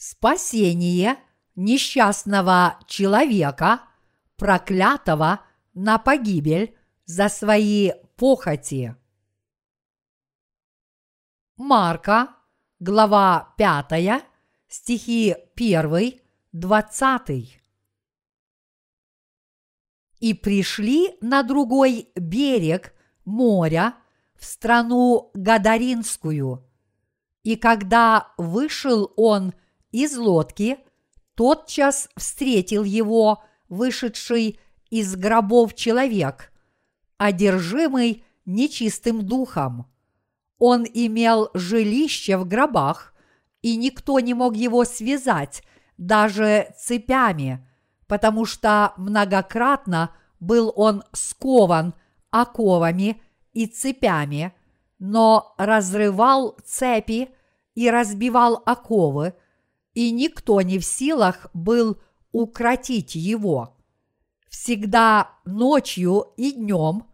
Спасение несчастного человека, проклятого на погибель за свои похоти. Марка, глава 5, стихи 1, 20. И пришли на другой берег моря в страну Гадаринскую. И когда вышел он из лодки, тотчас встретил его вышедший из гробов человек, одержимый нечистым духом. Он имел жилище в гробах, и никто не мог его связать даже цепями, потому что многократно был он скован оковами и цепями, но разрывал цепи и разбивал оковы, и никто не в силах был укротить его. Всегда ночью и днем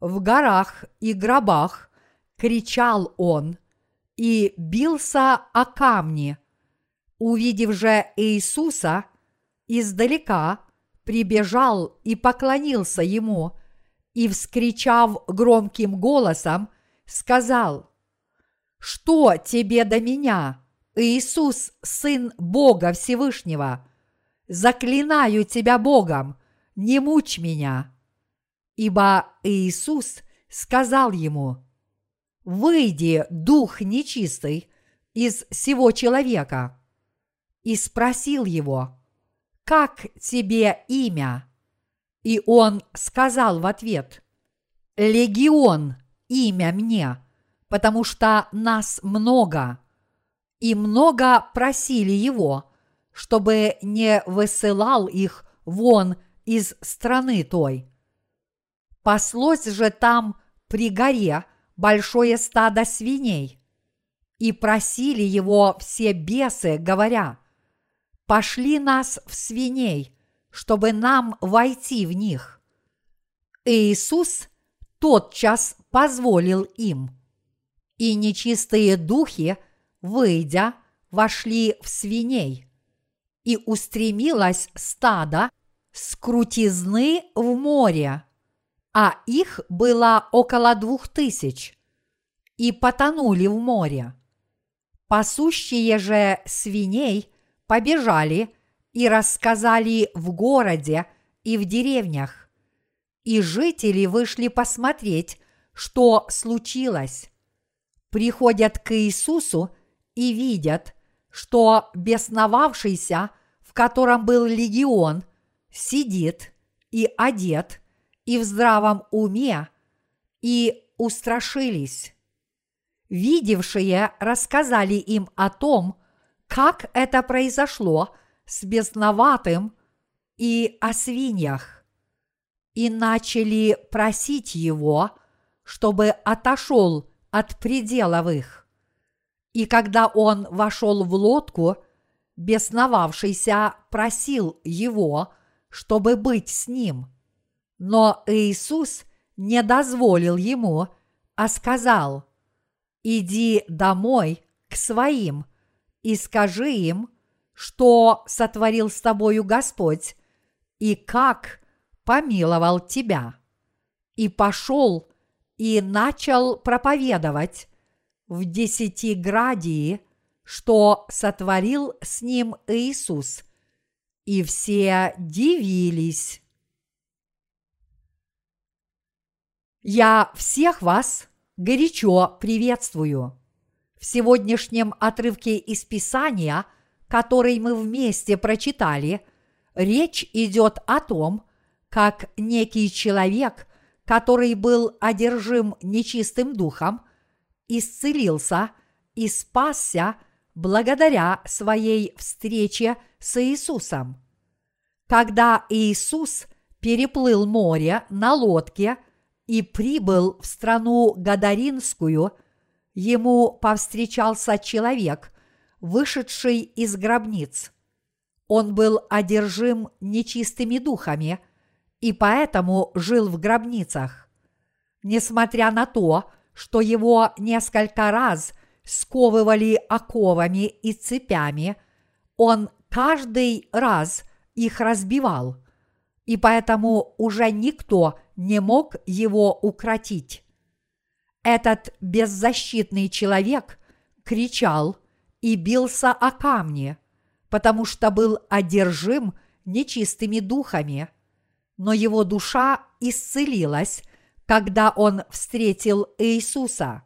в горах и гробах кричал он и бился о камни. Увидев же Иисуса, издалека прибежал и поклонился ему, и, вскричав громким голосом, сказал, «Что тебе до меня, Иисус, Сын Бога Всевышнего? Заклинаю тебя Богом, не мучь меня!» Ибо Иисус сказал ему, «Выйди, дух нечистый, из сего человека!» И спросил его, «Как тебе имя?» И он сказал в ответ, «Легион имя мне, потому что нас много». И много просили его, чтобы не высылал их вон из страны той. Паслось же там при горе большое стадо свиней, и просили его все бесы, говоря, «Пошли нас в свиней, чтобы нам войти в них. Иисус тотчас позволил им. И нечистые духи, выйдя, вошли в свиней. И устремилось стадо с крутизны в море, а их было около двух тысяч, и потонули в море. Пасущие же свиней побежали и рассказали в городе и в деревнях. И жители вышли посмотреть, что случилось. Приходят к Иисусу и видят, что бесновавшийся, в котором был легион, сидит и одет, и в здравом уме, и устрашились. Видевшие рассказали им о том, как это произошло – с бесноватым и о свиньях, и начали просить его, чтобы отошел от пределов их. И когда он вошел в лодку, бесновавшийся просил его, чтобы быть с ним. Но Иисус не дозволил ему, а сказал, «Иди домой к своим и скажи им, что сотворил с тобою Господь и как помиловал тебя. И пошел и начал проповедовать в Десятиградии, что сотворил с ним Иисус, и все дивились. Я всех вас горячо приветствую. В сегодняшнем отрывке из Писания – который мы вместе прочитали, речь идет о том, как некий человек, который был одержим нечистым духом, исцелился и спасся благодаря своей встрече с Иисусом. Когда Иисус переплыл море на лодке и прибыл в страну Гадаринскую, ему повстречался человек, вышедший из гробниц. Он был одержим нечистыми духами и поэтому жил в гробницах. Несмотря на то, его несколько раз сковывали оковами и цепями, он каждый раз их разбивал, и поэтому уже никто не мог его укротить. Этот беззащитный человек кричал и бился о камни, потому что был одержим нечистыми духами, но его душа исцелилась, когда он встретил Иисуса.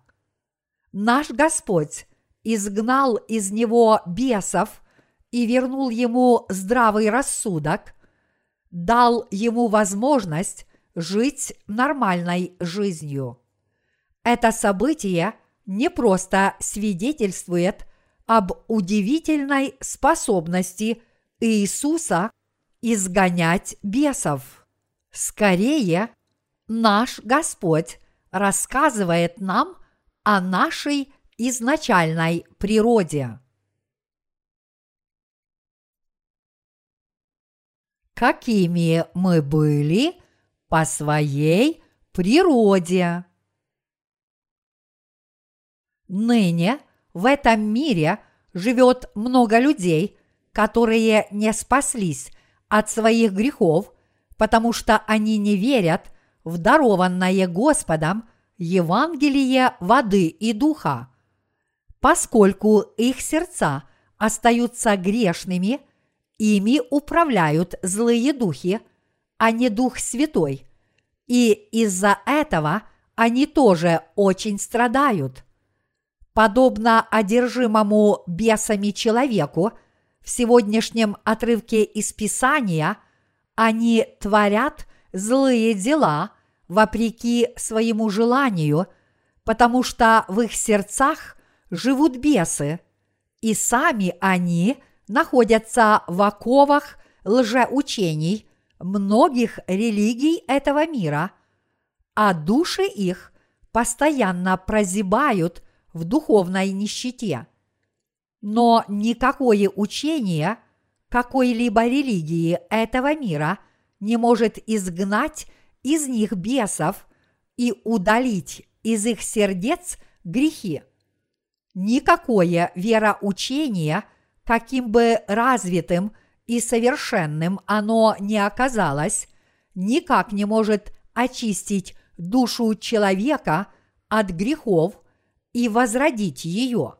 Наш Господь изгнал из него бесов и вернул ему здравый рассудок, дал ему возможность жить нормальной жизнью. Это событие не просто свидетельствует об удивительной способности Иисуса изгонять бесов. Скорее, наш Господь рассказывает нам о нашей изначальной природе. Какими мы были по своей природе. Ныне в этом мире живет много людей, которые не спаслись от своих грехов, потому что они не верят в Господом Евангелие воды и духа. Поскольку их сердца остаются грешными, ими управляют злые духи, а не Дух Святой, и из-за этого они тоже очень страдают. Подобно одержимому бесами человеку, в сегодняшнем отрывке из Писания они творят злые дела – вопреки своему желанию, потому что в их сердцах живут бесы, и сами они находятся в оковах лжеучений многих религий этого мира, а души их постоянно прозябают в духовной нищете. Но никакое учение какой-либо религии этого мира не может изгнать из них бесов и удалить из их сердец грехи. Никакое вероучение, каким бы развитым и совершенным оно не оказалось, никак не может очистить душу человека от грехов и возродить ее.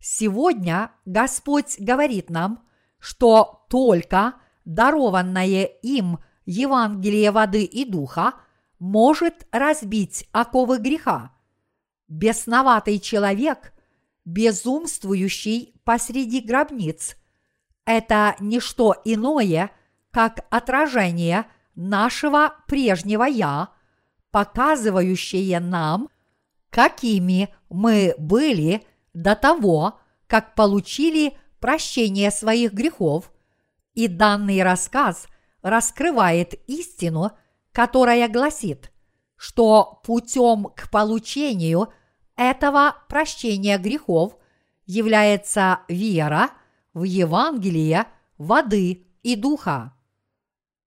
Сегодня Господь говорит нам, что только дарованное им – Евангелие воды и духа может разбить оковы греха. Бесноватый человек, безумствующий посреди гробниц, это не что иное, как отражение нашего прежнего «я», показывающее нам, какими мы были до того, как получили прощение своих грехов, и данный рассказ раскрывает истину, которая гласит, что путем к получению этого прощения грехов является вера в Евангелие воды и духа.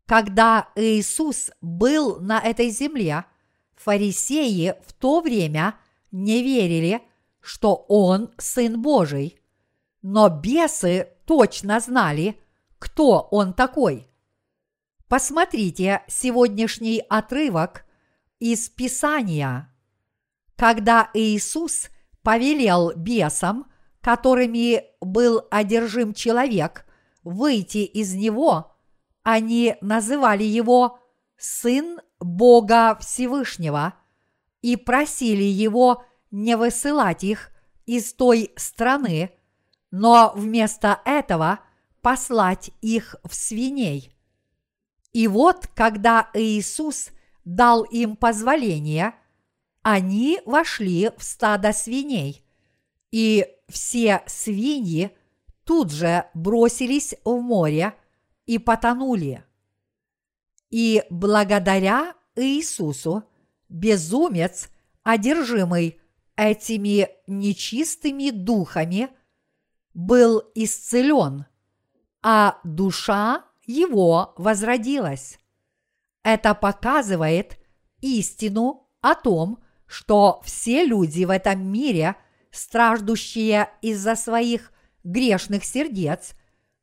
Когда Иисус был на этой земле, фарисеи в то время не верили, что Он Сын Божий, но бесы точно знали, кто Он такой. Посмотрите сегодняшний отрывок из Писания. Когда Иисус повелел бесам, которыми был одержим человек, выйти из него, они называли его «сын Бога Всевышнего» и просили его не высылать их из той страны, но вместо этого послать их в свиней – и вот, когда Иисус дал им позволение, они вошли в стадо свиней, и все свиньи тут же бросились в море и потонули. И благодаря Иисусу безумец, одержимый этими нечистыми духами, был исцелен, а душа его возродилась. Это показывает истину о том, что все люди в этом мире, страждущие из-за своих грешных сердец,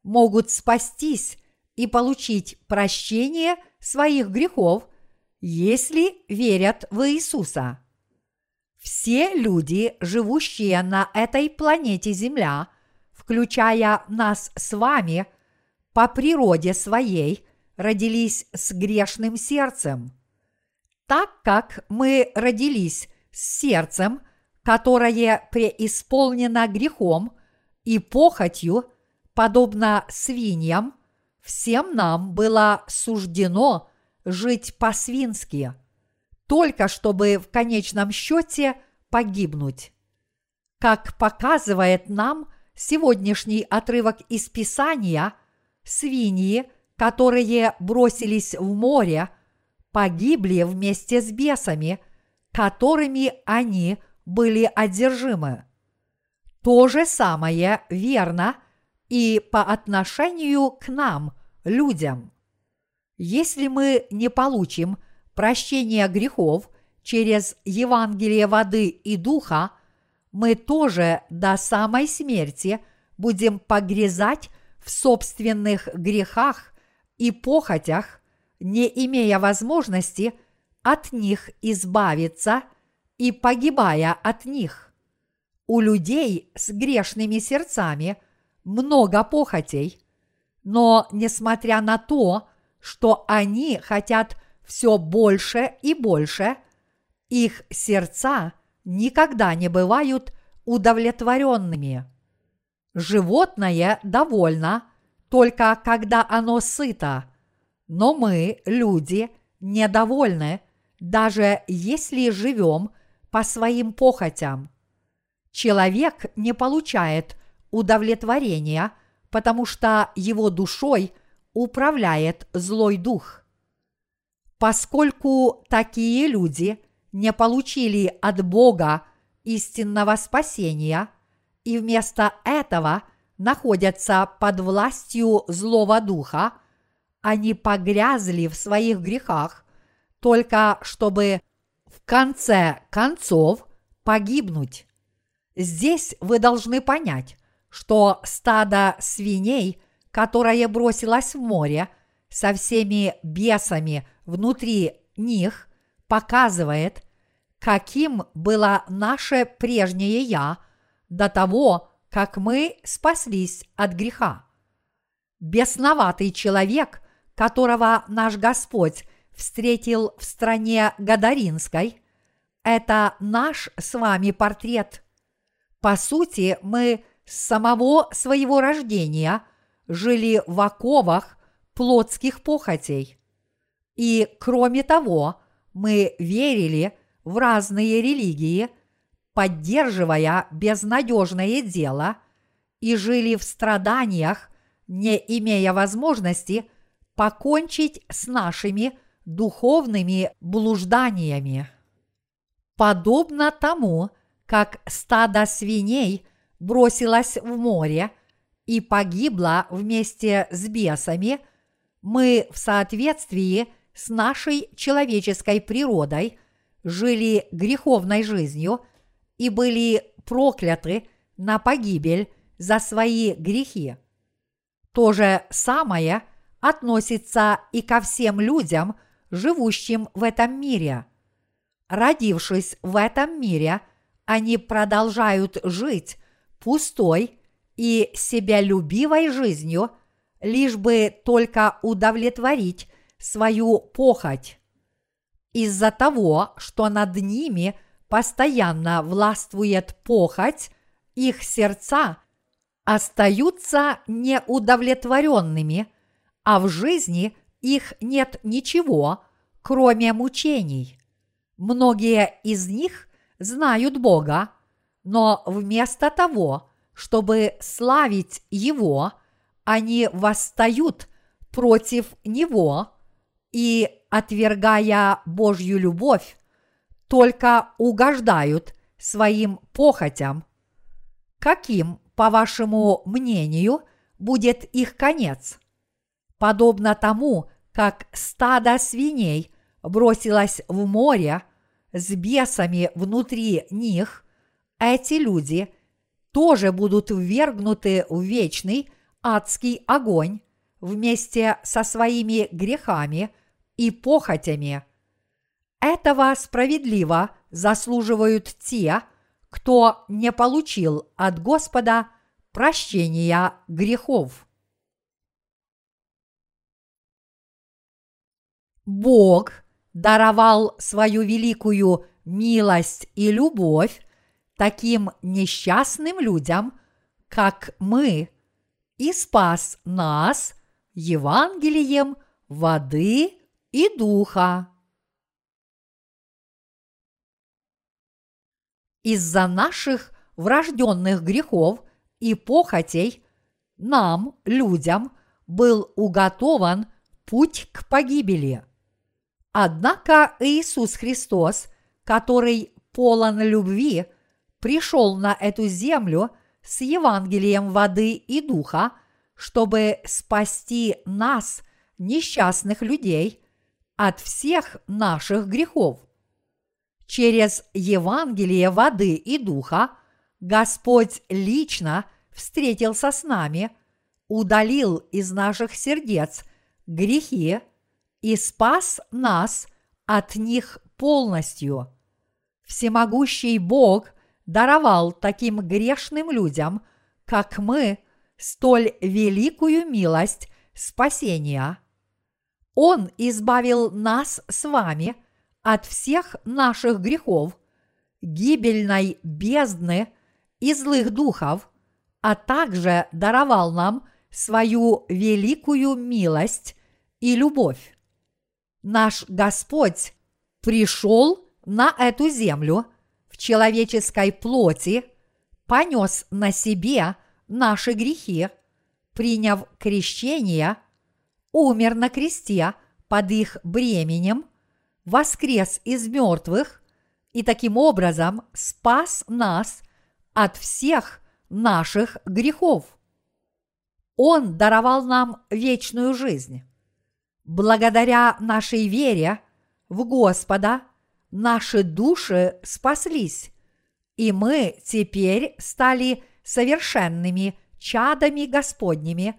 могут спастись и получить прощение своих грехов, если верят в Иисуса. Все люди, живущие на этой планете Земля, включая нас с вами, по природе своей родились с грешным сердцем. Так как мы родились с сердцем, которое преисполнено грехом и похотью, подобно свиньям, всем нам было суждено жить по-свински – только чтобы в конечном счете погибнуть. Как показывает нам сегодняшний отрывок из Писания, свиньи, которые бросились в море, погибли вместе с бесами, которыми они были одержимы. То же самое верно и по отношению к нам, людям. Если мы не получим – прощения грехов через Евангелие воды и духа, мы тоже до самой смерти будем погрязать в собственных грехах и похотях, не имея возможности от них избавиться и погибая от них. У людей с грешными сердцами много похотей, но несмотря на то, что они хотят все больше и больше, их сердца никогда не бывают удовлетворенными. Животное довольно только когда оно сыто, но мы, люди, недовольны, даже если живем по своим похотям. Человек не получает удовлетворения, потому что его душой управляет злой дух – Поскольку такие люди не получили от Бога истинного спасения и вместо этого находятся под властью злого духа, они погрязли в своих грехах, только чтобы в конце концов погибнуть. Здесь вы должны понять, что стадо свиней, которое бросилось в море со всеми бесами внутри них показывает, каким было наше прежнее «я» до того, как мы спаслись от греха. Бесноватый человек, которого наш Господь встретил в стране Гадаринской, это наш с вами портрет. По сути, мы с самого своего рождения жили в оковах плотских похотей – и кроме того, мы верили в разные религии, поддерживая безнадежное дело, и жили в страданиях, не имея возможности покончить с нашими духовными блужданиями. Подобно тому, как стадо свиней бросилось в море и погибло вместе с бесами, мы в соответствии – с нашей человеческой природой, жили греховной жизнью и были прокляты на погибель за свои грехи. То же самое относится и ко всем людям, живущим в этом мире. Родившись в этом мире, они продолжают жить пустой и себялюбивой жизнью, лишь бы только удовлетворить свою похоть. Из-за того, что над ними постоянно властвует похоть, их сердца остаются неудовлетворенными, а в жизни их нет ничего, кроме мучений. Многие из них знают Бога, но вместо того, чтобы славить Его, они восстают против Него и, отвергая Божью любовь, только угождают своим похотям. Каким, по вашему мнению, будет их конец? Подобно тому, как стадо свиней бросилось в море с бесами внутри них, эти люди тоже будут ввергнуты в вечный адский огонь вместе со своими грехами и похотями. Этого справедливо заслуживают те, кто не получил от Господа прощения грехов. Бог даровал свою великую милость и любовь таким несчастным людям, как мы, и спас нас Евангелием воды и духа. Из-за наших врожденных грехов и похотей нам, людям, был уготован путь к погибели. Однако Иисус Христос, который полон любви, пришел на эту землю с Евангелием воды и духа, чтобы спасти нас, несчастных людей, от всех наших грехов. Через Евангелие воды и духа Господь лично встретился с нами, удалил из наших сердец грехи и спас нас от них полностью. Всемогущий Бог даровал таким грешным людям, как мы, столь великую милость спасения. Он избавил нас с вами от всех наших грехов, гибельной бездны и злых духов, а также даровал нам свою великую милость и любовь. Наш Господь пришел на эту землю в человеческой плоти, понес на себе наши грехи, приняв крещение, умер на кресте под их бременем, воскрес из мертвых и таким образом спас нас от всех наших грехов. Он даровал нам вечную жизнь. Благодаря нашей вере в Господа наши души спаслись, и мы теперь стали совершенными чадами Господними,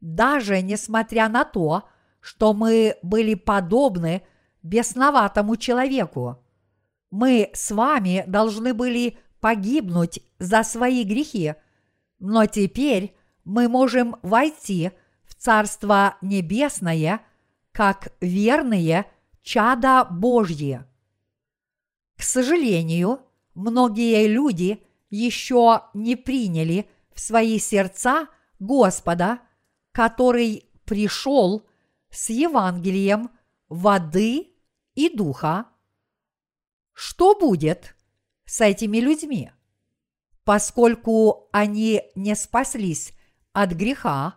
даже несмотря на то, что мы были подобны бесноватому человеку. Мы с вами должны были погибнуть за свои грехи, но теперь мы можем войти в Царство Небесное как верные чада Божьи. К сожалению, многие люди еще не приняли в свои сердца Господа, который пришел с Евангелием воды и духа. Что будет с этими людьми? Поскольку они не спаслись от греха,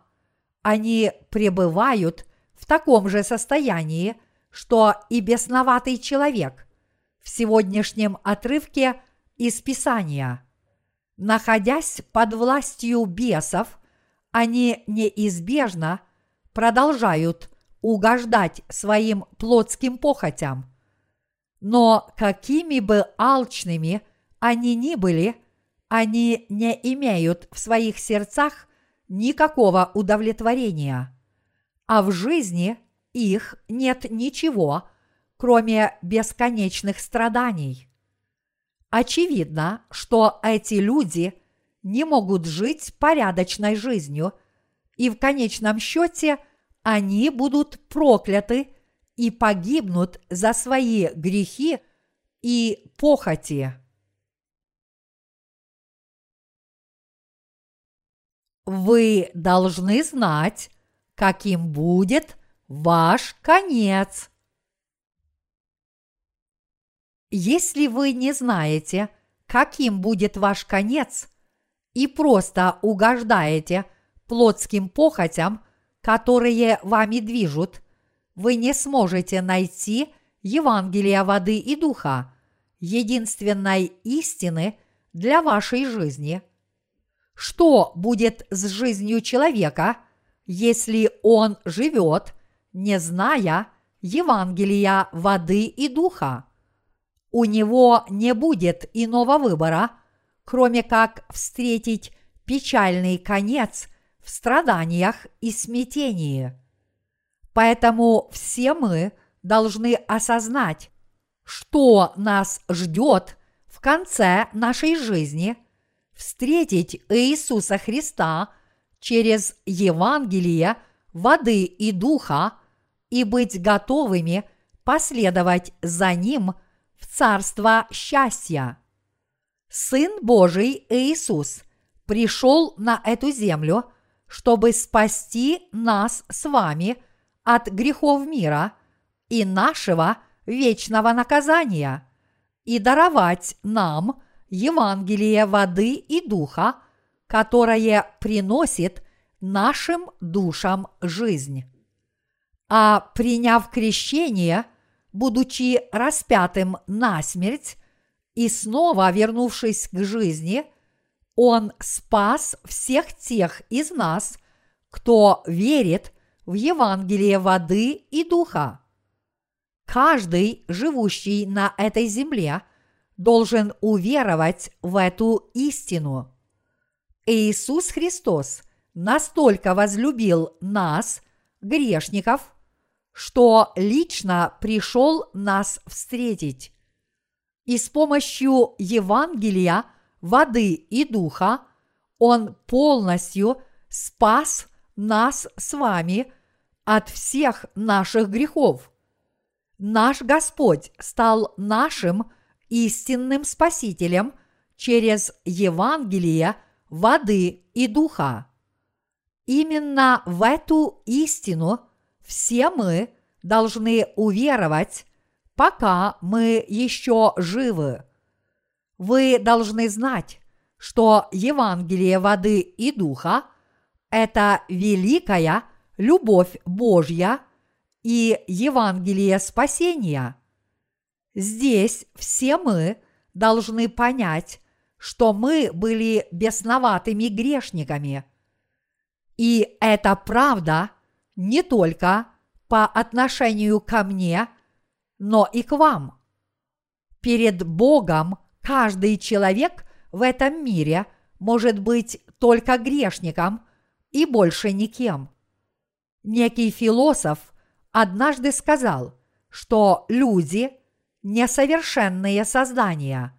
они пребывают в таком же состоянии, что и бесноватый человек в сегодняшнем отрывке из Писания. Находясь под властью бесов, они неизбежно продолжают угождать своим плотским похотям. Но какими бы алчными они ни были, они не имеют в своих сердцах никакого удовлетворения, а в жизни их нет ничего, кроме бесконечных страданий. Очевидно, что эти люди не могут жить порядочной жизнью, и в конечном счете они будут прокляты и погибнут за свои грехи и похоти. Вы должны знать, каким будет ваш конец. Если вы не знаете, каким будет ваш конец, и просто угождаете плотским похотям, которые вами движут, вы не сможете найти Евангелия воды и духа, единственной истины для вашей жизни. Что будет с жизнью человека, если он живет, не зная Евангелия воды и духа? у него не будет иного выбора, кроме как встретить печальный конец в страданиях и смятении. Поэтому все мы должны осознать, что нас ждет в конце нашей жизни, встретить Иисуса Христа через Евангелие воды и духа и быть готовыми последовать за Ним в Царство счастья. Сын Божий Иисус пришел на эту землю, чтобы спасти нас с вами от грехов мира и нашего вечного наказания и даровать нам Евангелие воды и духа, которое приносит нашим душам жизнь. А приняв крещение, будучи распятым на смерть и снова вернувшись к жизни, он спас всех тех из нас, кто верит в Евангелие воды и духа. Каждый, живущий на этой земле, должен уверовать в эту истину. Иисус Христос настолько возлюбил нас, грешников, что лично пришел нас встретить. И с помощью Евангелия, воды и духа Он полностью спас нас с вами от всех наших грехов. Наш Господь стал нашим истинным Спасителем через Евангелие воды и духа. Именно в эту истину все мы должны уверовать, пока мы еще живы. Вы должны знать, что Евангелие воды и духа – это великая любовь Божья и Евангелие спасения. Здесь все мы должны понять, что мы были бесноватыми грешниками – и это правда не только по отношению ко мне, но и к вам. Перед Богом каждый человек в этом мире может быть только грешником и больше никем. Некий философ однажды сказал, что люди – несовершенные создания,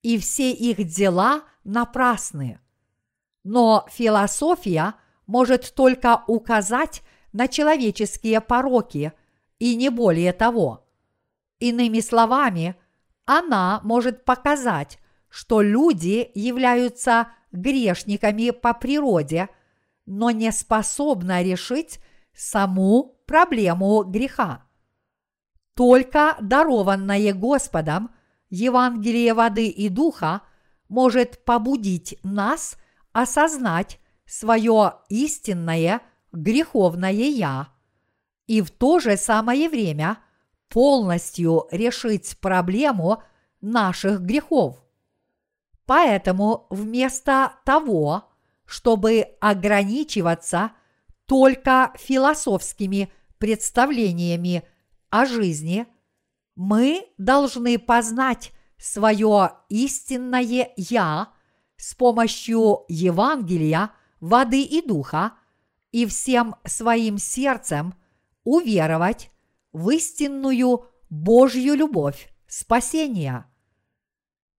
и все их дела напрасны. Но философия – может только указать на человеческие пороки и не более того. Иными словами, она может показать, что люди являются грешниками по природе, но не способна решить саму проблему греха. Только дарованное Господом Евангелие воды и духа может побудить нас осознать свое истинное греховное «я» и в то же самое время полностью решить проблему наших грехов. Поэтому вместо того, чтобы ограничиваться только философскими представлениями о жизни, мы должны познать свое истинное «я» с помощью Евангелия – воды и духа, и всем своим сердцем уверовать в истинную Божью любовь спасения.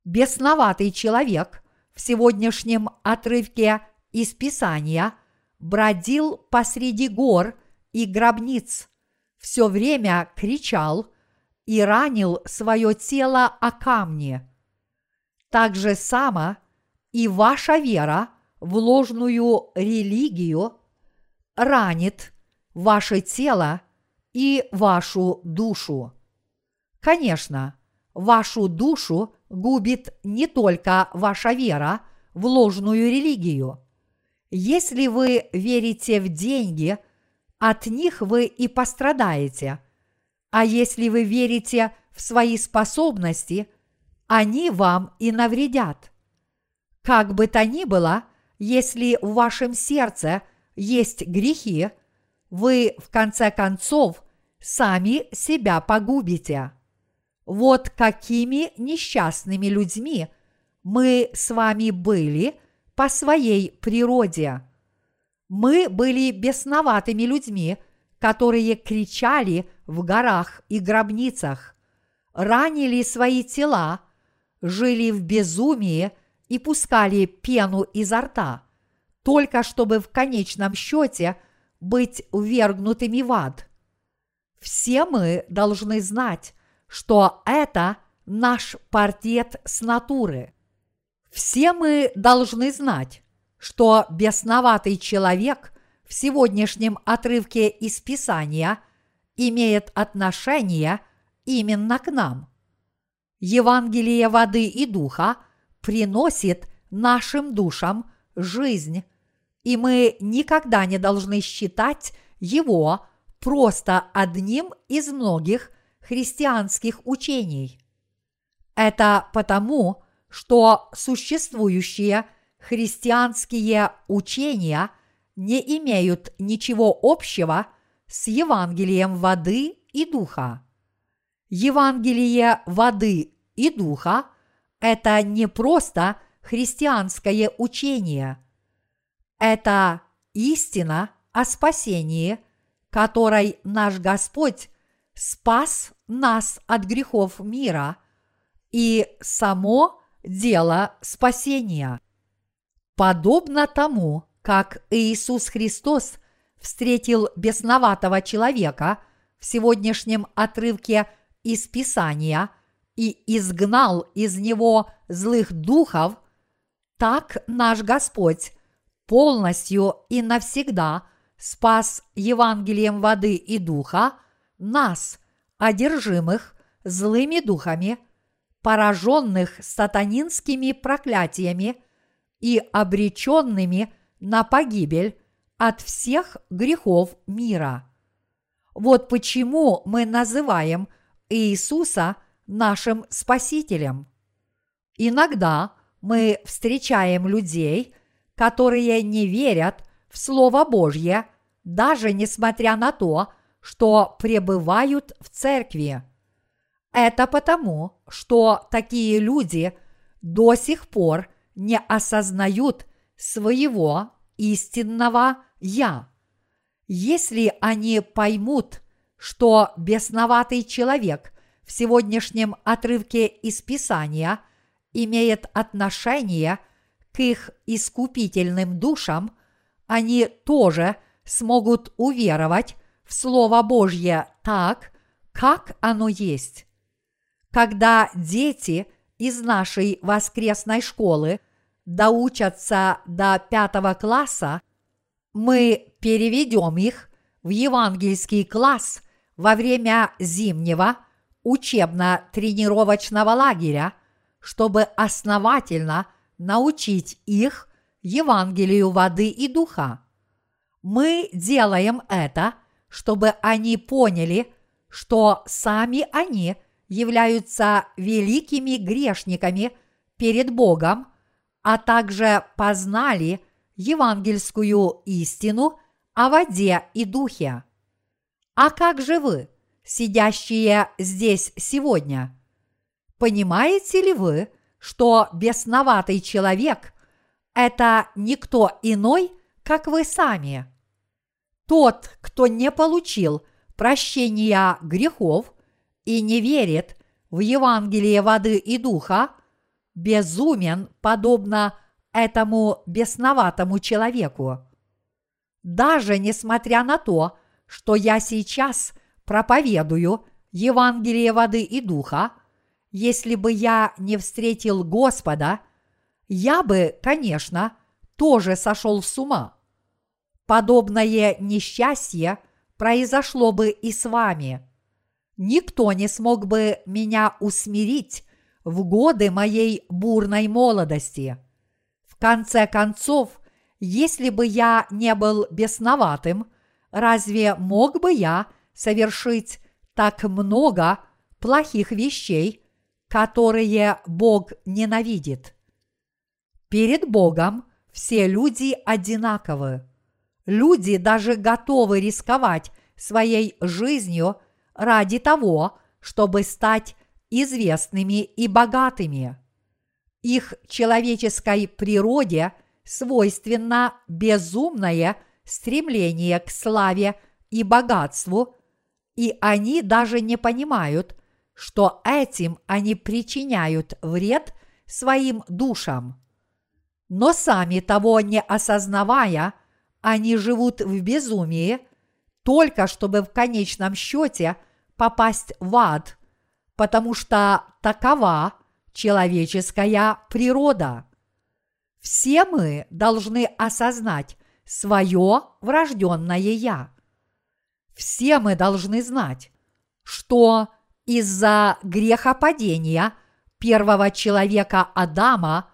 Бесноватый человек в сегодняшнем отрывке из Писания бродил посреди гор и гробниц, все время кричал и ранил свое тело о камни. Так же само и ваша вера – в ложную религию ранит ваше тело и вашу душу. Конечно, вашу душу губит не только ваша вера в ложную религию. Если вы верите в деньги, от них вы и пострадаете. А если вы верите в свои способности, они вам и навредят. Как бы то ни было, если в вашем сердце есть грехи, вы в конце концов сами себя погубите. Вот какими несчастными людьми мы с вами были по своей природе. Мы были бесноватыми людьми, которые кричали в горах и гробницах, ранили свои тела, жили в безумии и пускали пену изо рта, только чтобы в конечном счете быть увергнутыми в ад. Все мы должны знать, что это наш портрет с натуры. Все мы должны знать, что бесноватый человек в сегодняшнем отрывке из Писания имеет отношение именно к нам. Евангелие воды и духа приносит нашим душам жизнь, и мы никогда не должны считать его просто одним из многих христианских учений. Это потому, что существующие христианские учения не имеют ничего общего с Евангелием воды и духа. Евангелие воды и духа – это не просто христианское учение. Это истина о спасении, которой наш Господь спас нас от грехов мира и само дело спасения. Подобно тому, как Иисус Христос встретил бесноватого человека в сегодняшнем отрывке из Писания и изгнал из него злых духов, так наш Господь полностью и навсегда спас Евангелием воды и духа нас, одержимых злыми духами, пораженных сатанинскими проклятиями и обреченными на погибель от всех грехов мира. Вот почему мы называем Иисуса нашим Спасителем. Иногда мы встречаем людей, которые не верят в Слово Божье, даже несмотря на то, что пребывают в церкви. Это потому, что такие люди до сих пор не осознают своего истинного «я». Если они поймут, что бесноватый человек в сегодняшнем отрывке из Писания имеет отношение к их искупительным душам, они тоже смогут уверовать в Слово Божье так, как оно есть. Когда дети из нашей воскресной школы доучатся до пятого класса, мы переведем их в евангельский класс во время зимнего учебно-тренировочного лагеря, чтобы основательно научить их Евангелию воды и духа. Мы делаем это, чтобы они поняли, что сами они являются великими грешниками перед Богом, а также познали евангельскую истину о воде и духе. А как же вы, сидящие здесь сегодня? Понимаете ли вы, что бесноватый человек – это никто иной, как вы сами? Тот, кто не получил прощения грехов и не верит в Евангелие воды и духа, безумен подобно этому бесноватому человеку. Даже несмотря на то, что я сейчас проповедую Евангелие воды и духа, если бы я не встретил Господа, я бы, конечно, тоже сошел с ума. Подобное несчастье произошло бы и с вами. Никто не смог бы меня усмирить в годы моей бурной молодости. В конце концов, если бы я не был бесноватым, разве мог бы я совершить так много плохих вещей, которые Бог ненавидит? Перед Богом все люди одинаковы. Люди даже готовы рисковать своей жизнью ради того, чтобы стать известными и богатыми. Их человеческой природе свойственно безумное стремление к славе и богатству, и они даже не понимают, что этим они причиняют вред своим душам. Но сами того не осознавая, они живут в безумии, только чтобы в конечном счете попасть в ад, потому что такова человеческая природа. Все мы должны осознать свое врожденное «я». Все мы должны знать, что из-за грехопадения первого человека Адама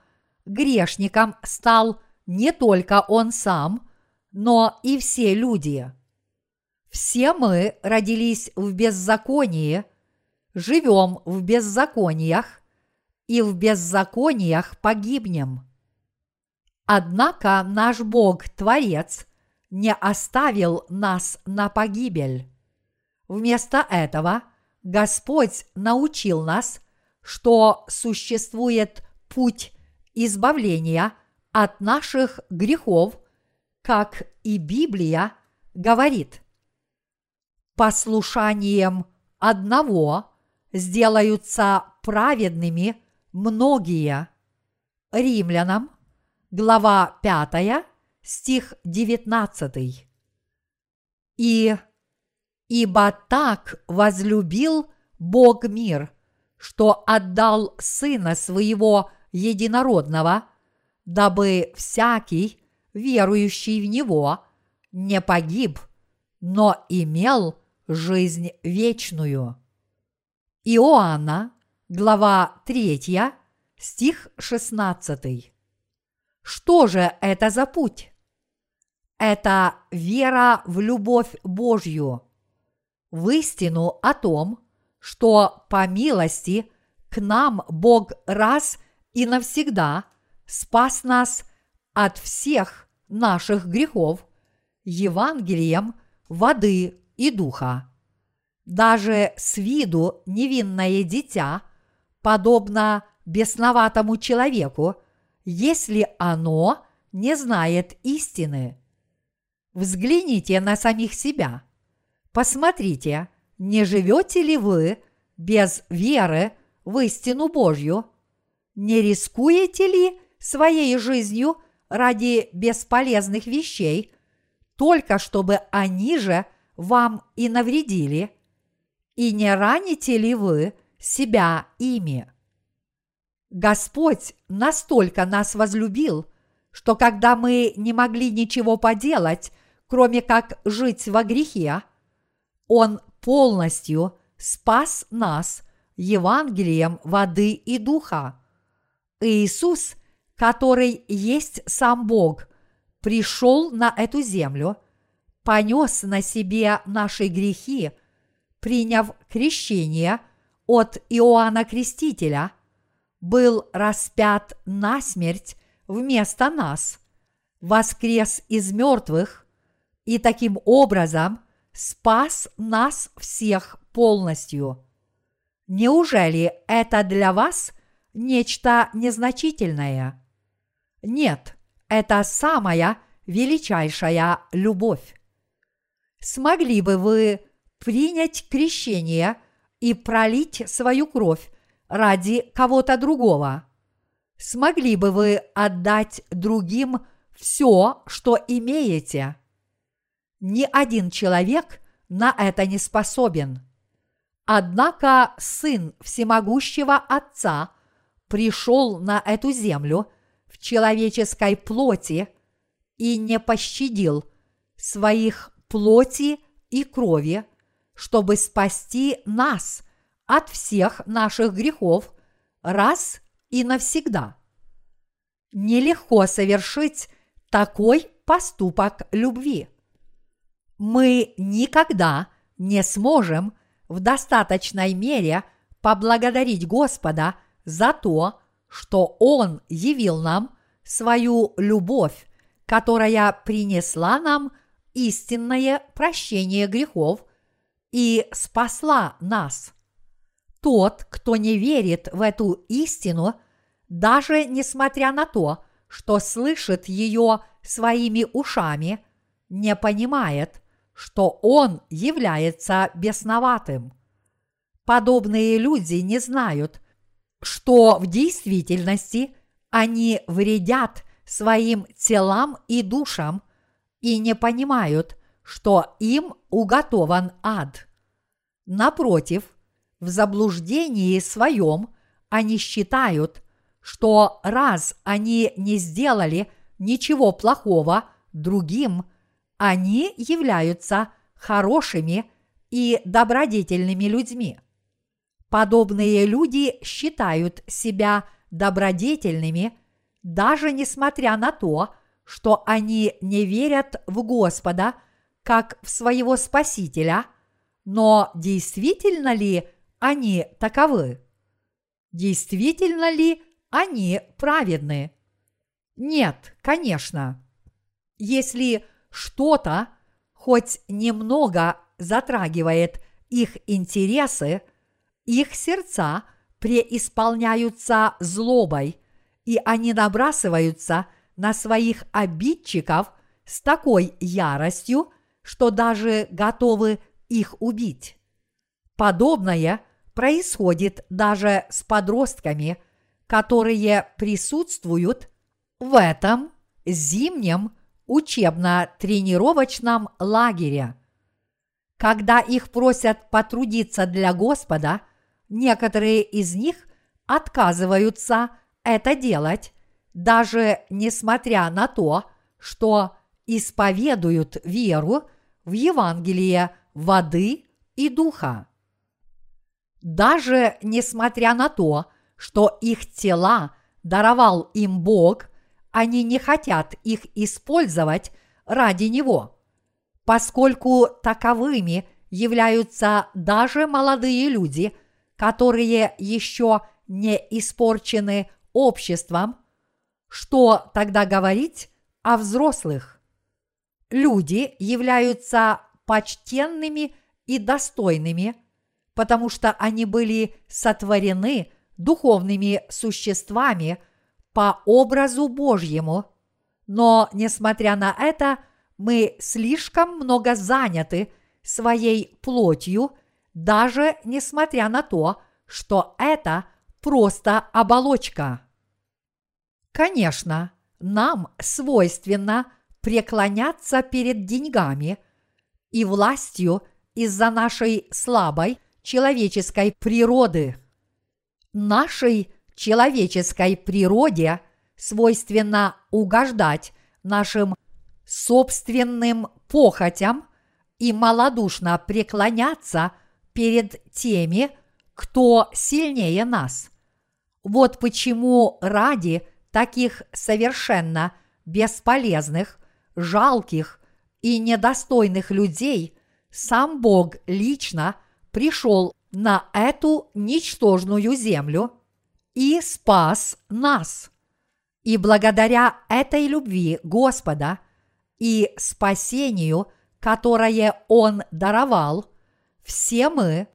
грешником стал не только он сам, но и все люди. Все мы родились в беззаконии, живем в беззакониях и в беззакониях погибнем. Однако наш Бог-творец не оставил нас на погибель. Вместо этого Господь научил нас, что существует путь избавления от наших грехов, как и Библия говорит. Послушанием одного сделаются праведными многие. Римлянам, глава 5, стих 19. И «Ибо так возлюбил Бог мир, что отдал Сына Своего Единородного, дабы всякий, верующий в Него, не погиб, но имел жизнь вечную». Иоанна, глава 3, стих 16. Что же это за путь? Это вера в любовь Божью, в истину о том, что по милости к нам Бог раз и навсегда спас нас от всех наших грехов Евангелием воды и духа. Даже с виду невинное дитя, подобно бесноватому человеку, если оно не знает истины. Взгляните на самих себя. Посмотрите, не живете ли вы без веры в истину Божью? Не рискуете ли своей жизнью ради бесполезных вещей, только чтобы они же вам и навредили? И не раните ли вы себя ими? Господь настолько нас возлюбил, что когда мы не могли ничего поделать, кроме как жить во грехе, Он полностью спас нас Евангелием воды и духа. Иисус, который есть сам Бог, пришел на эту землю, понес на себе наши грехи, приняв крещение от Иоанна Крестителя – был распят на смерть вместо нас, воскрес из мертвых и таким образом спас нас всех полностью. Неужели это для вас нечто незначительное? Нет, это самая величайшая любовь. Смогли бы вы принять крещение и пролить свою кровь ради кого-то другого? Смогли бы вы отдать другим все, что имеете? Ни один человек на это не способен. Однако Сын Всемогущего Отца пришел на эту землю человеческой плоти и не пощадил своих плоти и крови, чтобы спасти нас – от всех наших грехов раз и навсегда. Нелегко совершить такой поступок любви. Мы никогда не сможем в достаточной мере поблагодарить Господа за то, что Он явил нам свою любовь, которая принесла нам истинное прощение грехов и спасла нас. Тот, кто не верит в эту истину, даже несмотря на то, что слышит ее своими ушами, не понимает, что он является бесноватым. Подобные люди не знают, что в действительности они вредят своим телам и душам и не понимают, что им уготован ад. Напротив, в заблуждении своем они считают, что раз они не сделали ничего плохого другим, они являются хорошими и добродетельными людьми. Подобные люди считают себя добродетельными, даже несмотря на то, что они не верят в Господа как в своего Спасителя, но действительно ли они таковы? Действительно ли они праведны? Нет, конечно. Если что-то хоть немного затрагивает их интересы, их сердца преисполняются злобой, и они набрасываются на своих обидчиков с такой яростью, что даже готовы их убить. Подобное происходит даже с подростками, которые присутствуют в этом зимнем учебно-тренировочном лагере. Когда их просят потрудиться для Господа, некоторые из них отказываются это делать, даже несмотря на то, что исповедуют веру в Евангелие воды и духа. Даже несмотря на то, что их тела даровал им Бог, они не хотят их использовать ради Него, поскольку таковыми являются даже молодые люди, которые еще не испорчены обществом, что тогда говорить о взрослых? Люди являются почтенными и достойными, потому что они были сотворены духовными существами – по образу Божьему. Но, несмотря на это, мы слишком много заняты своей плотью, даже несмотря на то, что это просто оболочка. Конечно, нам свойственно преклоняться перед деньгами и властью из-за нашей слабой человеческой природы. Нашей человеческой природе свойственно угождать нашим собственным похотям и малодушно преклоняться перед теми, кто сильнее нас. Вот почему ради таких совершенно бесполезных, жалких и недостойных людей сам Бог лично пришел на эту ничтожную землю – и спас нас. И благодаря этой любви Господа и спасению, которое Он даровал, все мы,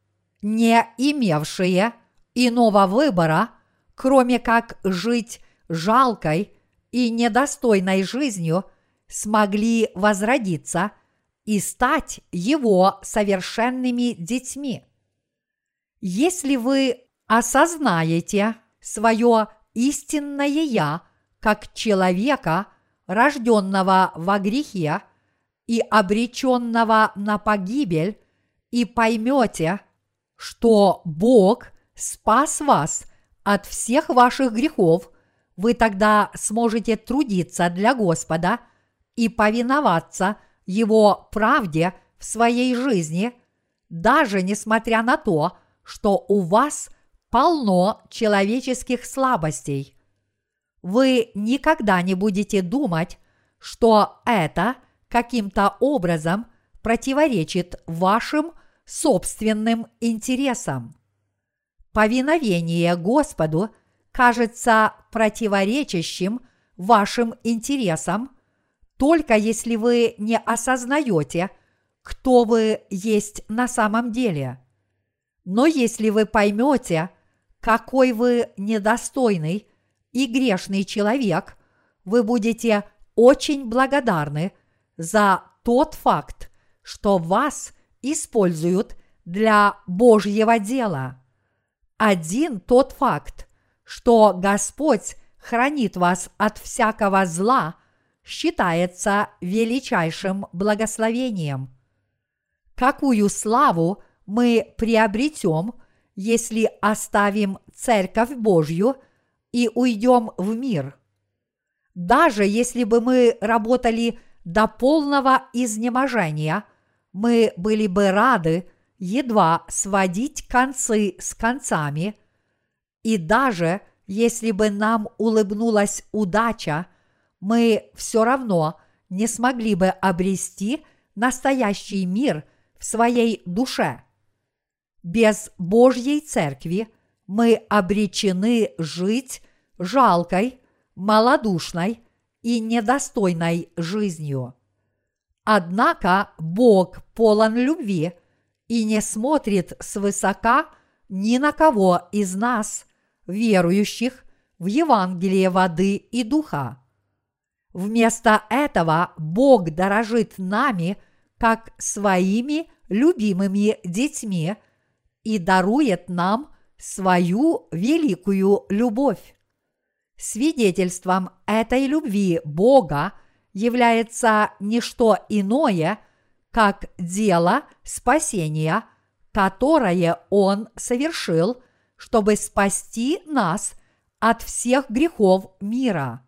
не имевшие иного выбора, кроме как жить жалкой и недостойной жизнью, смогли возродиться и стать Его совершенными детьми. Если вы осознаете свое истинное «я» как человека, рожденного во грехе и обреченного на погибель, и поймете, что Бог спас вас от всех ваших грехов, вы тогда сможете трудиться для Господа и повиноваться Его правде в своей жизни, даже несмотря на то, что у вас полно человеческих слабостей. Вы никогда не будете думать, что это каким-то образом противоречит вашим собственным интересам. Повиновение Господу кажется противоречащим вашим интересам, только если вы не осознаете, кто вы есть на самом деле. Но если вы поймете, какой вы недостойный и грешный человек, вы будете очень благодарны за тот факт, что вас используют для Божьего дела. Один тот факт, что Господь хранит вас от всякого зла, считается величайшим благословением. Какую славу мы приобретем, если оставим Церковь Божью и уйдем в мир? Даже если бы мы работали до полного изнеможения, мы были бы рады едва сводить концы с концами, и даже если бы нам улыбнулась удача, мы все равно не смогли бы обрести настоящий мир в своей душе. Без Божьей Церкви мы обречены жить жалкой, малодушной и недостойной жизнью. Однако Бог полон любви и не смотрит свысока ни на кого из нас, верующих в Евангелие воды и духа. Вместо этого Бог дорожит нами как своими любимыми детьми и дарует нам свою великую любовь. Свидетельством этой любви Бога является не что иное, как дело спасения, которое Он совершил, чтобы спасти нас от всех грехов мира.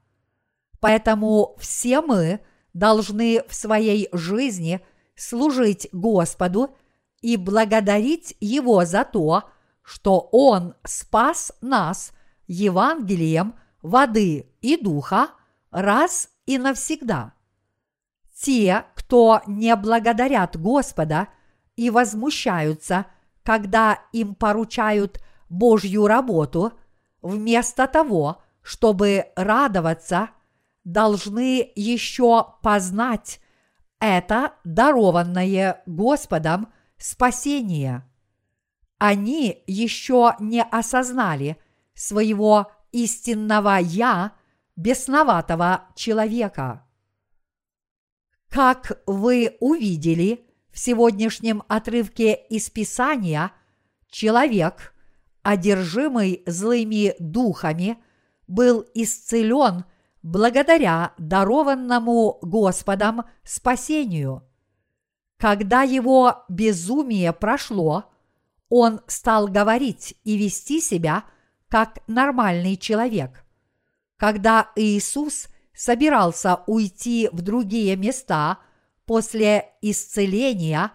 Поэтому все мы должны в своей жизни служить Господу и благодарить Его за то, что Он спас нас Евангелием – воды и духа раз и навсегда. Те, кто не благодарят Господа и возмущаются, когда им поручают Божью работу, вместо того, чтобы радоваться, должны еще познать это дарованное Господом спасение. Они еще не осознали своего истинного «я» бесноватого человека. Как вы увидели в сегодняшнем отрывке из Писания, человек, одержимый злыми духами, был исцелен благодаря дарованному Господом спасению. Когда его безумие прошло, он стал говорить и вести себя – как нормальный человек. Когда Иисус собирался уйти в другие места после исцеления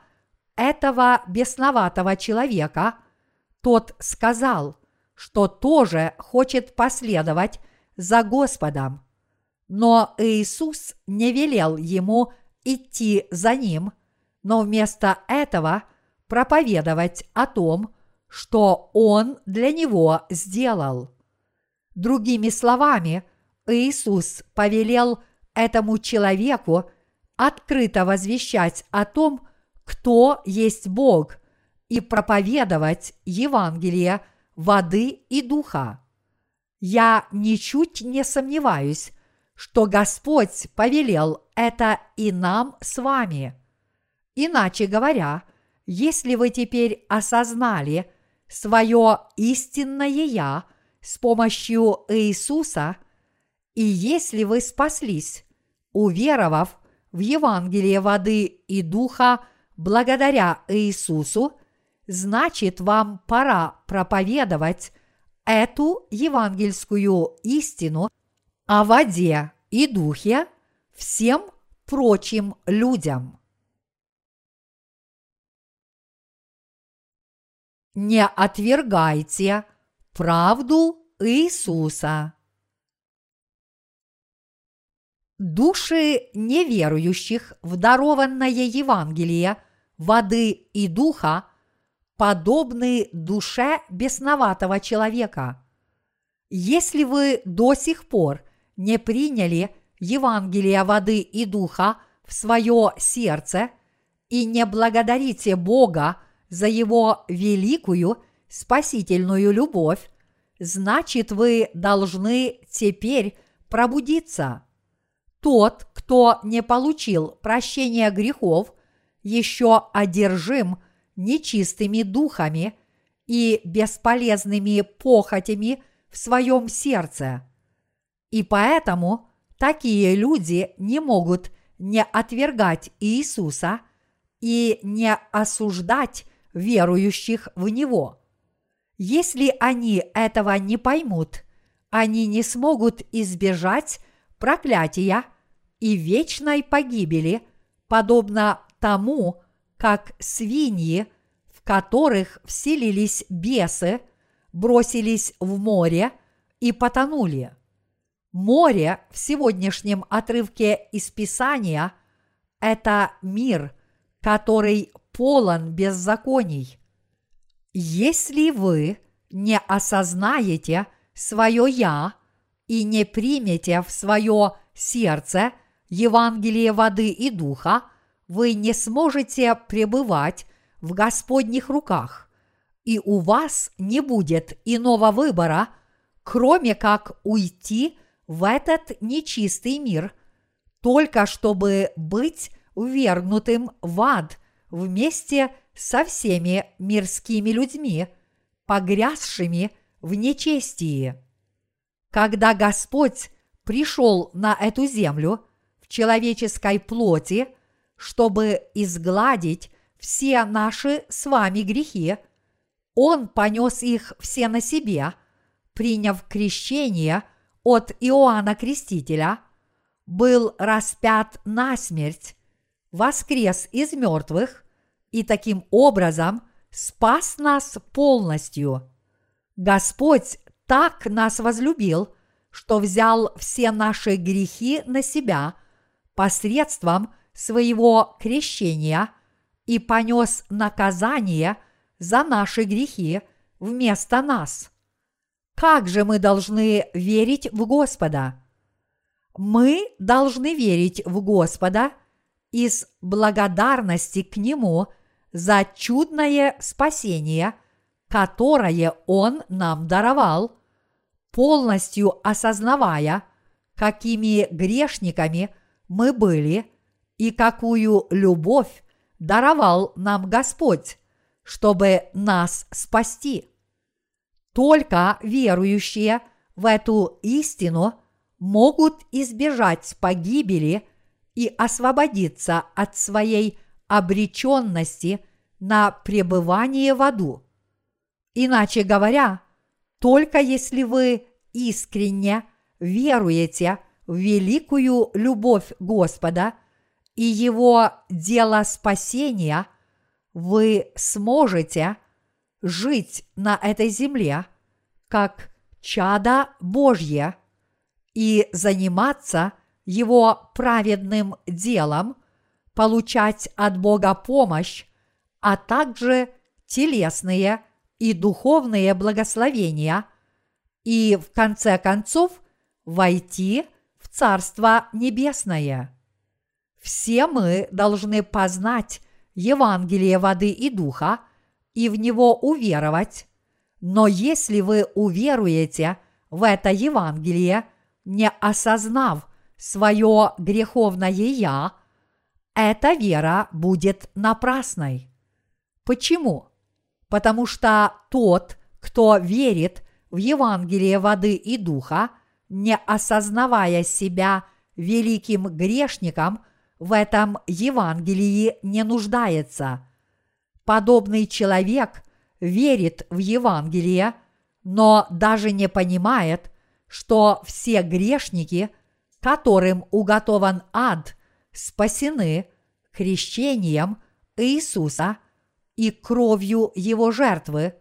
этого бесноватого человека, тот сказал, что тоже хочет последовать за Господом. Но Иисус не велел ему идти за ним, но вместо этого проповедовать о том, что Он для него сделал. Другими словами, Иисус повелел этому человеку открыто возвещать о том, кто есть Бог, и проповедовать Евангелие воды и духа. Я ничуть не сомневаюсь, что Господь повелел это и нам с вами. Иначе говоря, если вы теперь осознали – свое истинное Я с помощью Иисуса, и если вы спаслись, уверовав в Евангелие воды и духа благодаря Иисусу, значит вам пора проповедовать эту евангельскую истину о воде и духе всем прочим людям. не отвергайте правду Иисуса. Души неверующих в дарованное Евангелие воды и духа подобны душе бесноватого человека. Если вы до сих пор не приняли Евангелие воды и духа в свое сердце и не благодарите Бога за Его великую спасительную любовь, значит вы должны теперь пробудиться. Тот, кто не получил прощения грехов, еще одержим нечистыми духами и бесполезными похотями в своем сердце. И поэтому такие люди не могут не отвергать Иисуса и не осуждать верующих в Него. Если они этого не поймут, они не смогут избежать проклятия и вечной погибели, подобно тому, как свиньи, в которых вселились бесы, бросились в море и потонули. Море в сегодняшнем отрывке из Писания – это мир, который полон беззаконий. Если вы не осознаете свое «я» и не примете в свое сердце Евангелие воды и духа, вы не сможете пребывать в Господних руках, и у вас не будет иного выбора, кроме как уйти в этот нечистый мир, только чтобы быть ввергнутым в ад вместе со всеми мирскими людьми, погрязшими в нечестии. Когда Господь пришел на эту землю в человеческой плоти, чтобы изгладить все наши с вами грехи, Он понес их все на себе, приняв крещение от Иоанна Крестителя, был распят на смерть, воскрес из мертвых и таким образом спас нас полностью. Господь так нас возлюбил, что взял все наши грехи на себя посредством своего крещения и понес наказание за наши грехи вместо нас. Как же мы должны верить в Господа? Мы должны верить в Господа из благодарности к Нему за чудное спасение, которое Он нам даровал, полностью осознавая, какими грешниками мы были и какую любовь даровал нам Господь, чтобы нас спасти. Только верующие в эту истину могут избежать погибели и освободиться от своей обреченности на пребывание в аду. Иначе говоря, только если вы искренне веруете в великую любовь Господа и Его дело спасения, вы сможете жить на этой земле как чада Божье и заниматься Его праведным делом, получать от Бога помощь, а также телесные и духовные благословения и в конце концов войти в Царство Небесное. Все мы должны познать Евангелие воды и духа и в него уверовать, но если вы уверуете в это Евангелие, не осознав свое греховное «я», эта вера будет напрасной. Почему? Потому что тот, кто верит в Евангелие воды и духа, не осознавая себя великим грешником, в этом Евангелии не нуждается. Подобный человек верит в Евангелие, но даже не понимает, что все грешники, которым уготован ад, спасены крещением Иисуса и кровью Его жертвы,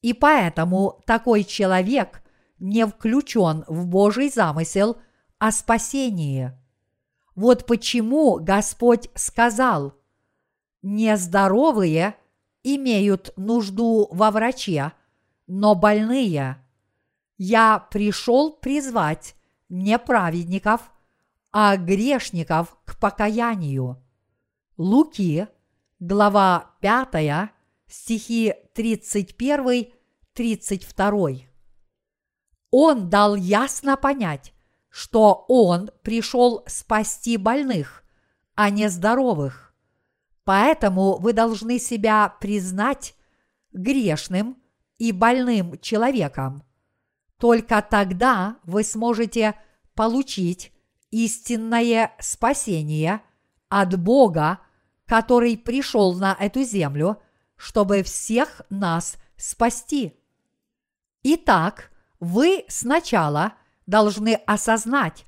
и поэтому такой человек не включен в Божий замысел о спасении. Вот почему Господь сказал, нездоровые имеют нужду во враче, но больные. Я пришел призвать не праведников, а грешников к покаянию. Луки, глава 5, стихи 31-32. Он дал ясно понять, что Он пришел спасти больных, а не здоровых. Поэтому вы должны себя признать грешным и больным человеком. Только тогда вы сможете получить истинное спасение от Бога, который пришел на эту землю, чтобы всех нас спасти. Итак, вы сначала должны осознать,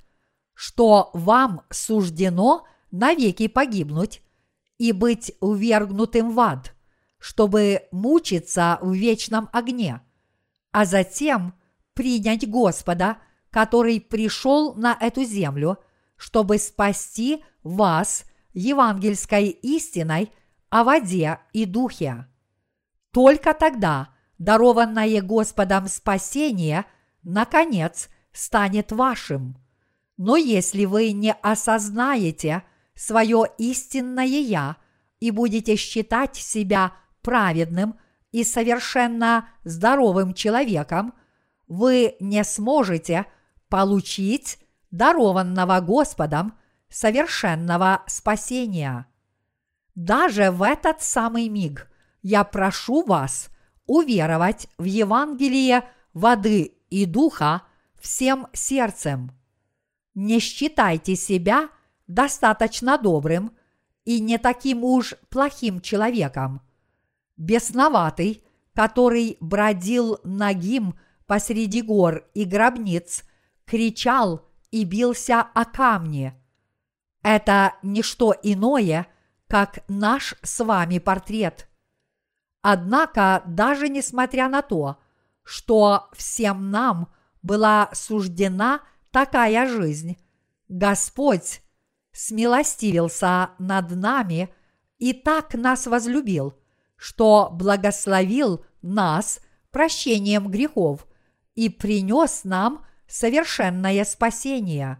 что вам суждено навеки погибнуть и быть увергнутым в ад, чтобы мучиться в вечном огне, а затем принять Господа, который пришел на эту землю, чтобы спасти вас евангельской истиной о воде и духе. Только тогда дарованное Господом спасение, наконец, станет вашим. Но если вы не осознаете свое истинное «я» и будете считать себя праведным и совершенно здоровым человеком, вы не сможете получить дарованного Господом совершенного спасения. Даже в этот самый миг я прошу вас уверовать в Евангелие воды и духа всем сердцем. Не считайте себя достаточно добрым и не таким уж плохим человеком. Бесноватый, который бродил нагим посреди гор и гробниц, кричал и бился о камни. Это не что иное, как наш с вами портрет. Однако, даже несмотря на то, что всем нам была суждена такая жизнь, Господь смилостивился над нами и так нас возлюбил, что благословил нас прощением грехов и принес нам совершенное спасение.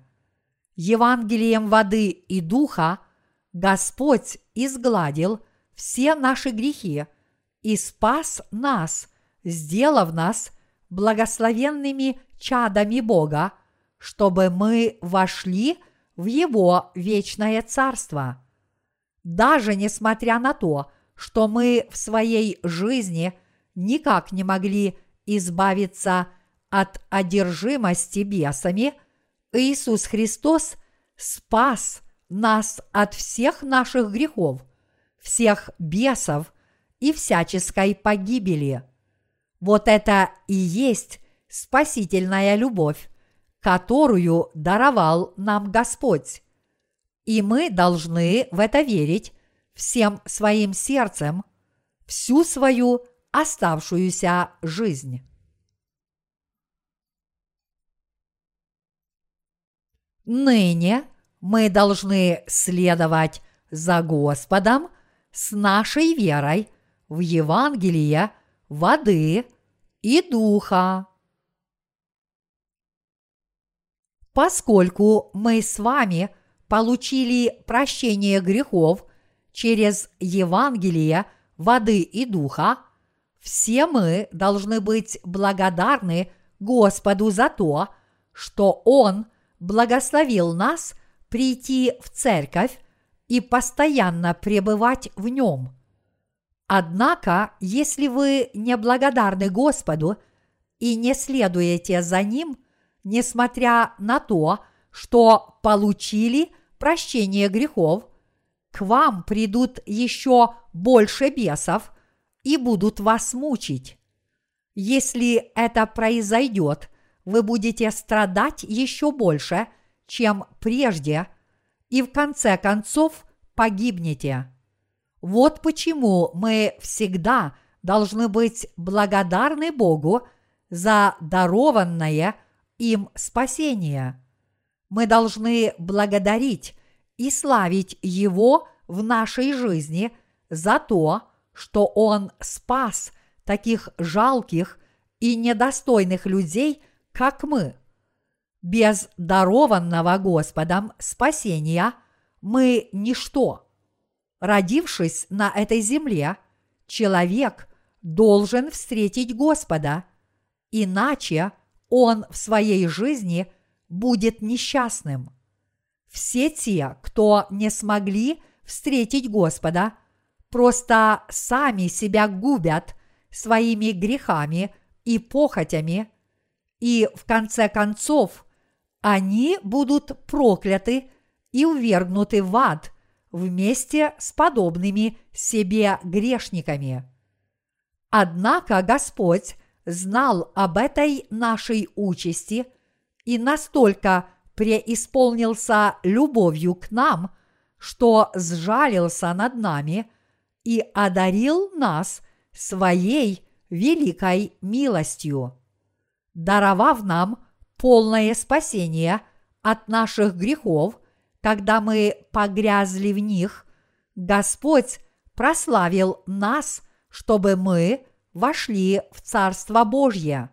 Евангелием воды и духа Господь изгладил все наши грехи и спас нас, сделав нас благословенными чадами Бога, чтобы мы вошли в Его вечное Царство. Даже несмотря на то, что мы в своей жизни никак не могли избавиться от одержимости бесами, Иисус Христос спас нас от всех наших грехов, всех бесов и всяческой погибели. Вот это и есть спасительная любовь, которую даровал нам Господь. И мы должны в это верить всем своим сердцем всю свою оставшуюся жизнь. Ныне мы должны следовать за Господом с нашей верой в Евангелие воды и духа. Поскольку мы с вами получили прощение грехов через Евангелие воды и духа, все мы должны быть благодарны Господу за то, что Он благословил нас прийти в церковь и постоянно пребывать в нем. Однако, если вы не благодарны Господу и не следуете за Ним, несмотря на то, что получили прощение грехов, к вам придут еще больше бесов и будут вас мучить. Если это произойдет, вы будете страдать еще больше, чем прежде, и в конце концов погибнете. Вот почему мы всегда должны быть благодарны Богу за дарованное им спасение. Мы должны благодарить и славить Его в нашей жизни за то, что Он спас таких жалких и недостойных людей, как мы. Без дарованного Господом спасения мы ничто – родившись на этой земле, человек должен встретить Господа, иначе он в своей жизни будет несчастным. Все те, кто не смогли встретить Господа, просто сами себя губят своими грехами и похотями, и в конце концов они будут прокляты и увергнуты в ад вместе с подобными себе грешниками. Однако Господь знал об этой нашей участи и настолько преисполнился любовью к нам, что сжалился над нами и одарил нас своей великой милостью, даровав нам полное спасение от наших грехов, когда мы погрязли в них, Господь прославил нас, чтобы мы вошли в Царство Божье.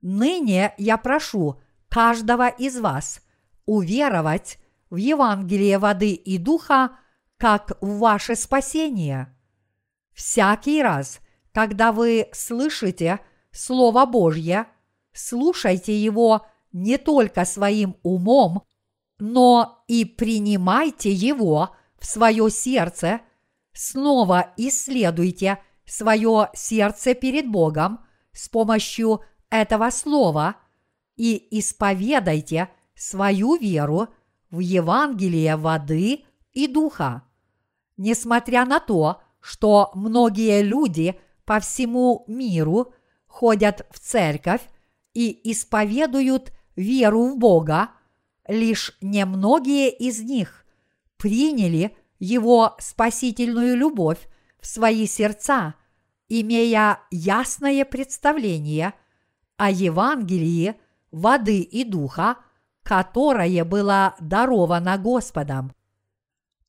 Ныне я прошу каждого из вас уверовать в Евангелие воды и духа как в ваше спасение. Всякий раз, когда вы слышите Слово Божье, слушайте его не только своим умом, но и принимайте его в свое сердце, снова исследуйте свое сердце перед Богом с помощью этого слова и исповедайте свою веру в Евангелие воды и духа. Несмотря на то, что многие люди по всему миру ходят в церковь и исповедуют веру в Бога, лишь немногие из них приняли Его спасительную любовь в свои сердца, имея ясное представление о Евангелии воды и духа, которое было даровано Господом.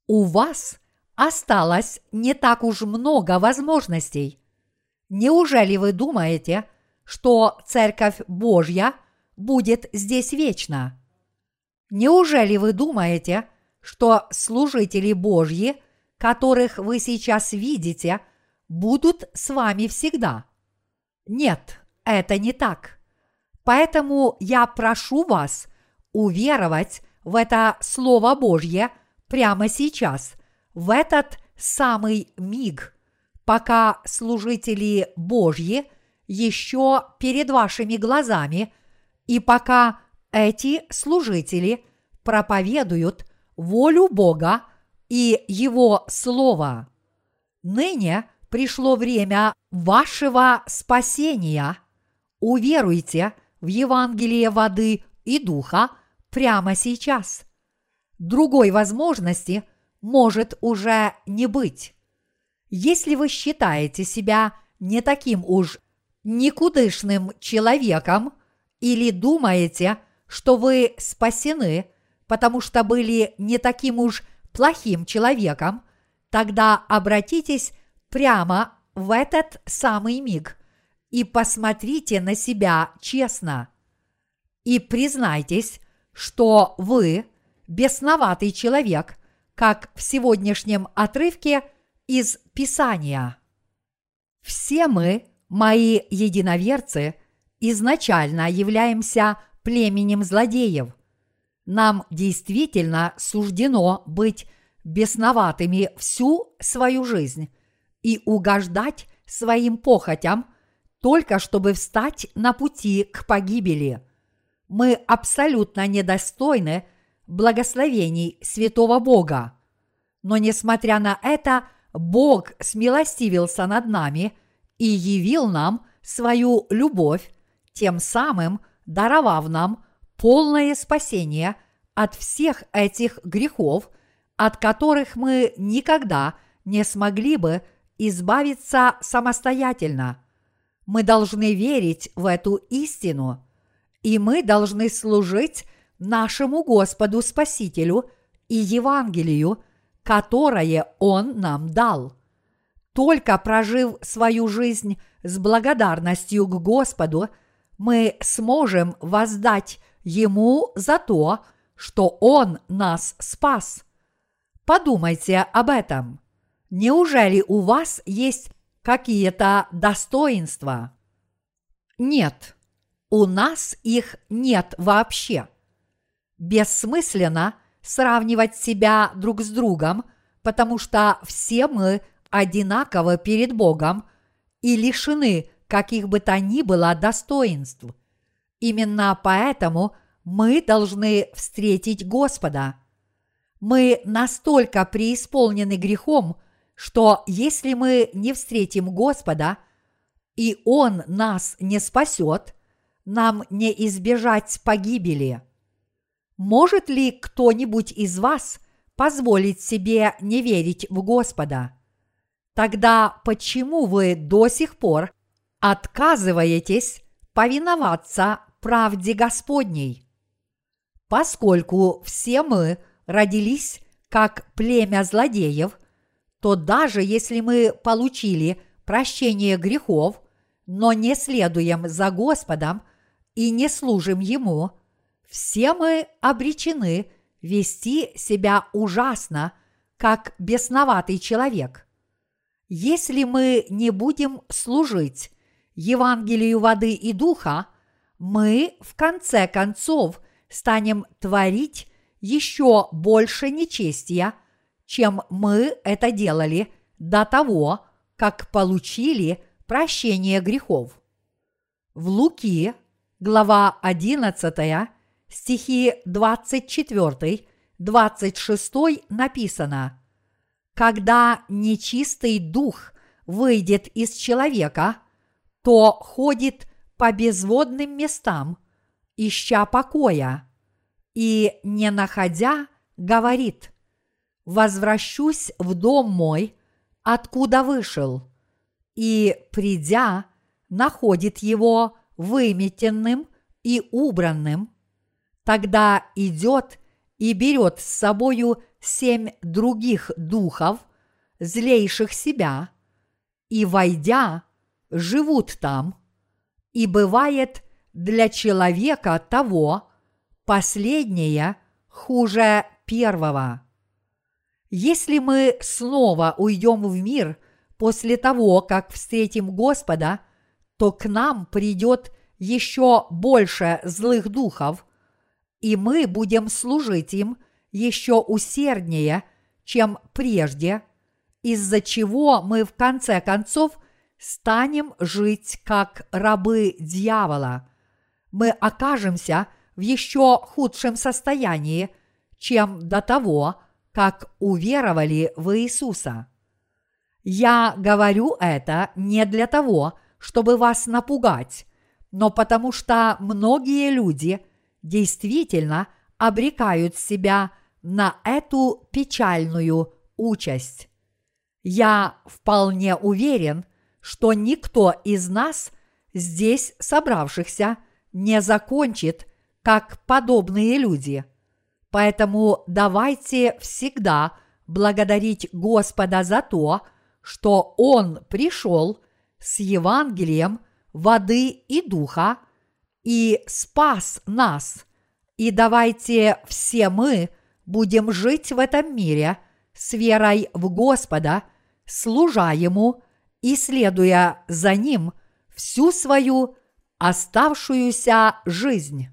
У вас осталось не так уж много возможностей. Неужели вы думаете, что Церковь Божья будет здесь вечно? Неужели вы думаете, что служители Божьи, которых вы сейчас видите, будут с вами всегда? Нет, это не так. Поэтому я прошу вас уверовать в это Слово Божье прямо сейчас – в этот самый миг, пока служители Божьи еще перед вашими глазами, и пока эти служители проповедуют волю Бога и Его Слово. Ныне пришло время вашего спасения. Уверуйте в Евангелие воды и духа прямо сейчас. Другой возможности – может уже не быть. Если вы считаете себя не таким уж никудышным человеком или думаете, что вы спасены, потому что были не таким уж плохим человеком, тогда обратитесь прямо в этот самый миг и посмотрите на себя честно. И признайтесь, что вы бесноватый человек – как в сегодняшнем отрывке из Писания. Все мы, мои единоверцы, изначально являемся племенем злодеев. Нам действительно суждено быть бесноватыми всю свою жизнь и угождать своим похотям, только чтобы встать на пути к погибели. Мы абсолютно недостойны – благословений святого Бога. Но несмотря на это, Бог смилостивился над нами и явил нам свою любовь, тем самым даровав нам полное спасение от всех этих грехов, от которых мы никогда не смогли бы избавиться самостоятельно. Мы должны верить в эту истину, и мы должны служить нашему Господу Спасителю и Евангелию, которое Он нам дал. Только прожив свою жизнь с благодарностью к Господу, мы сможем воздать Ему за то, что Он нас спас. Подумайте об этом. Неужели у вас есть какие-то достоинства? Нет, у нас их нет вообще – Бессмысленно сравнивать себя друг с другом, потому что все мы одинаковы перед Богом и лишены каких бы то ни было достоинств. Именно поэтому мы должны встретить Господа. Мы настолько преисполнены грехом, что если мы не встретим Господа, и Он нас не спасет, нам не избежать погибели. Может ли кто-нибудь из вас позволить себе не верить в Господа? Тогда почему вы до сих пор отказываетесь повиноваться правде Господней? Поскольку все мы родились как племя злодеев, то даже если мы получили прощение грехов, но не следуем за Господом и не служим Ему, все мы обречены вести себя ужасно, как бесноватый человек. Если мы не будем служить Евангелию воды и духа, мы в конце концов станем творить еще больше нечестия, чем мы это делали до того, как получили прощение грехов. В Луки, глава 11, стихи 24, 26 написано «Когда нечистый дух выйдет из человека, то ходит по безводным местам, ища покоя, и, не находя, говорит, «Возвращусь в дом мой, откуда вышел», и, придя, находит его выметенным и убранным, тогда идет и берет с собою семь других духов, злейших себя, и, войдя, живут там, и бывает для человека того последнее хуже первого. Если мы снова уйдем в мир после того, как встретим Господа, то к нам придет еще больше злых духов, и мы будем служить им еще усерднее, чем прежде, из-за чего мы в конце концов станем жить как рабы дьявола. Мы окажемся в еще худшем состоянии, чем до того, как уверовали в Иисуса. Я говорю это не для того, чтобы вас напугать, но потому что многие люди действительно обрекают себя на эту печальную участь. Я вполне уверен, что никто из нас, здесь собравшихся, не закончит, как подобные люди. Поэтому давайте всегда благодарить Господа за то, что Он пришел с Евангелием воды и духа и спас нас. И давайте все мы будем жить в этом мире с верой в Господа, служа Ему и следуя за Ним всю свою оставшуюся жизнь.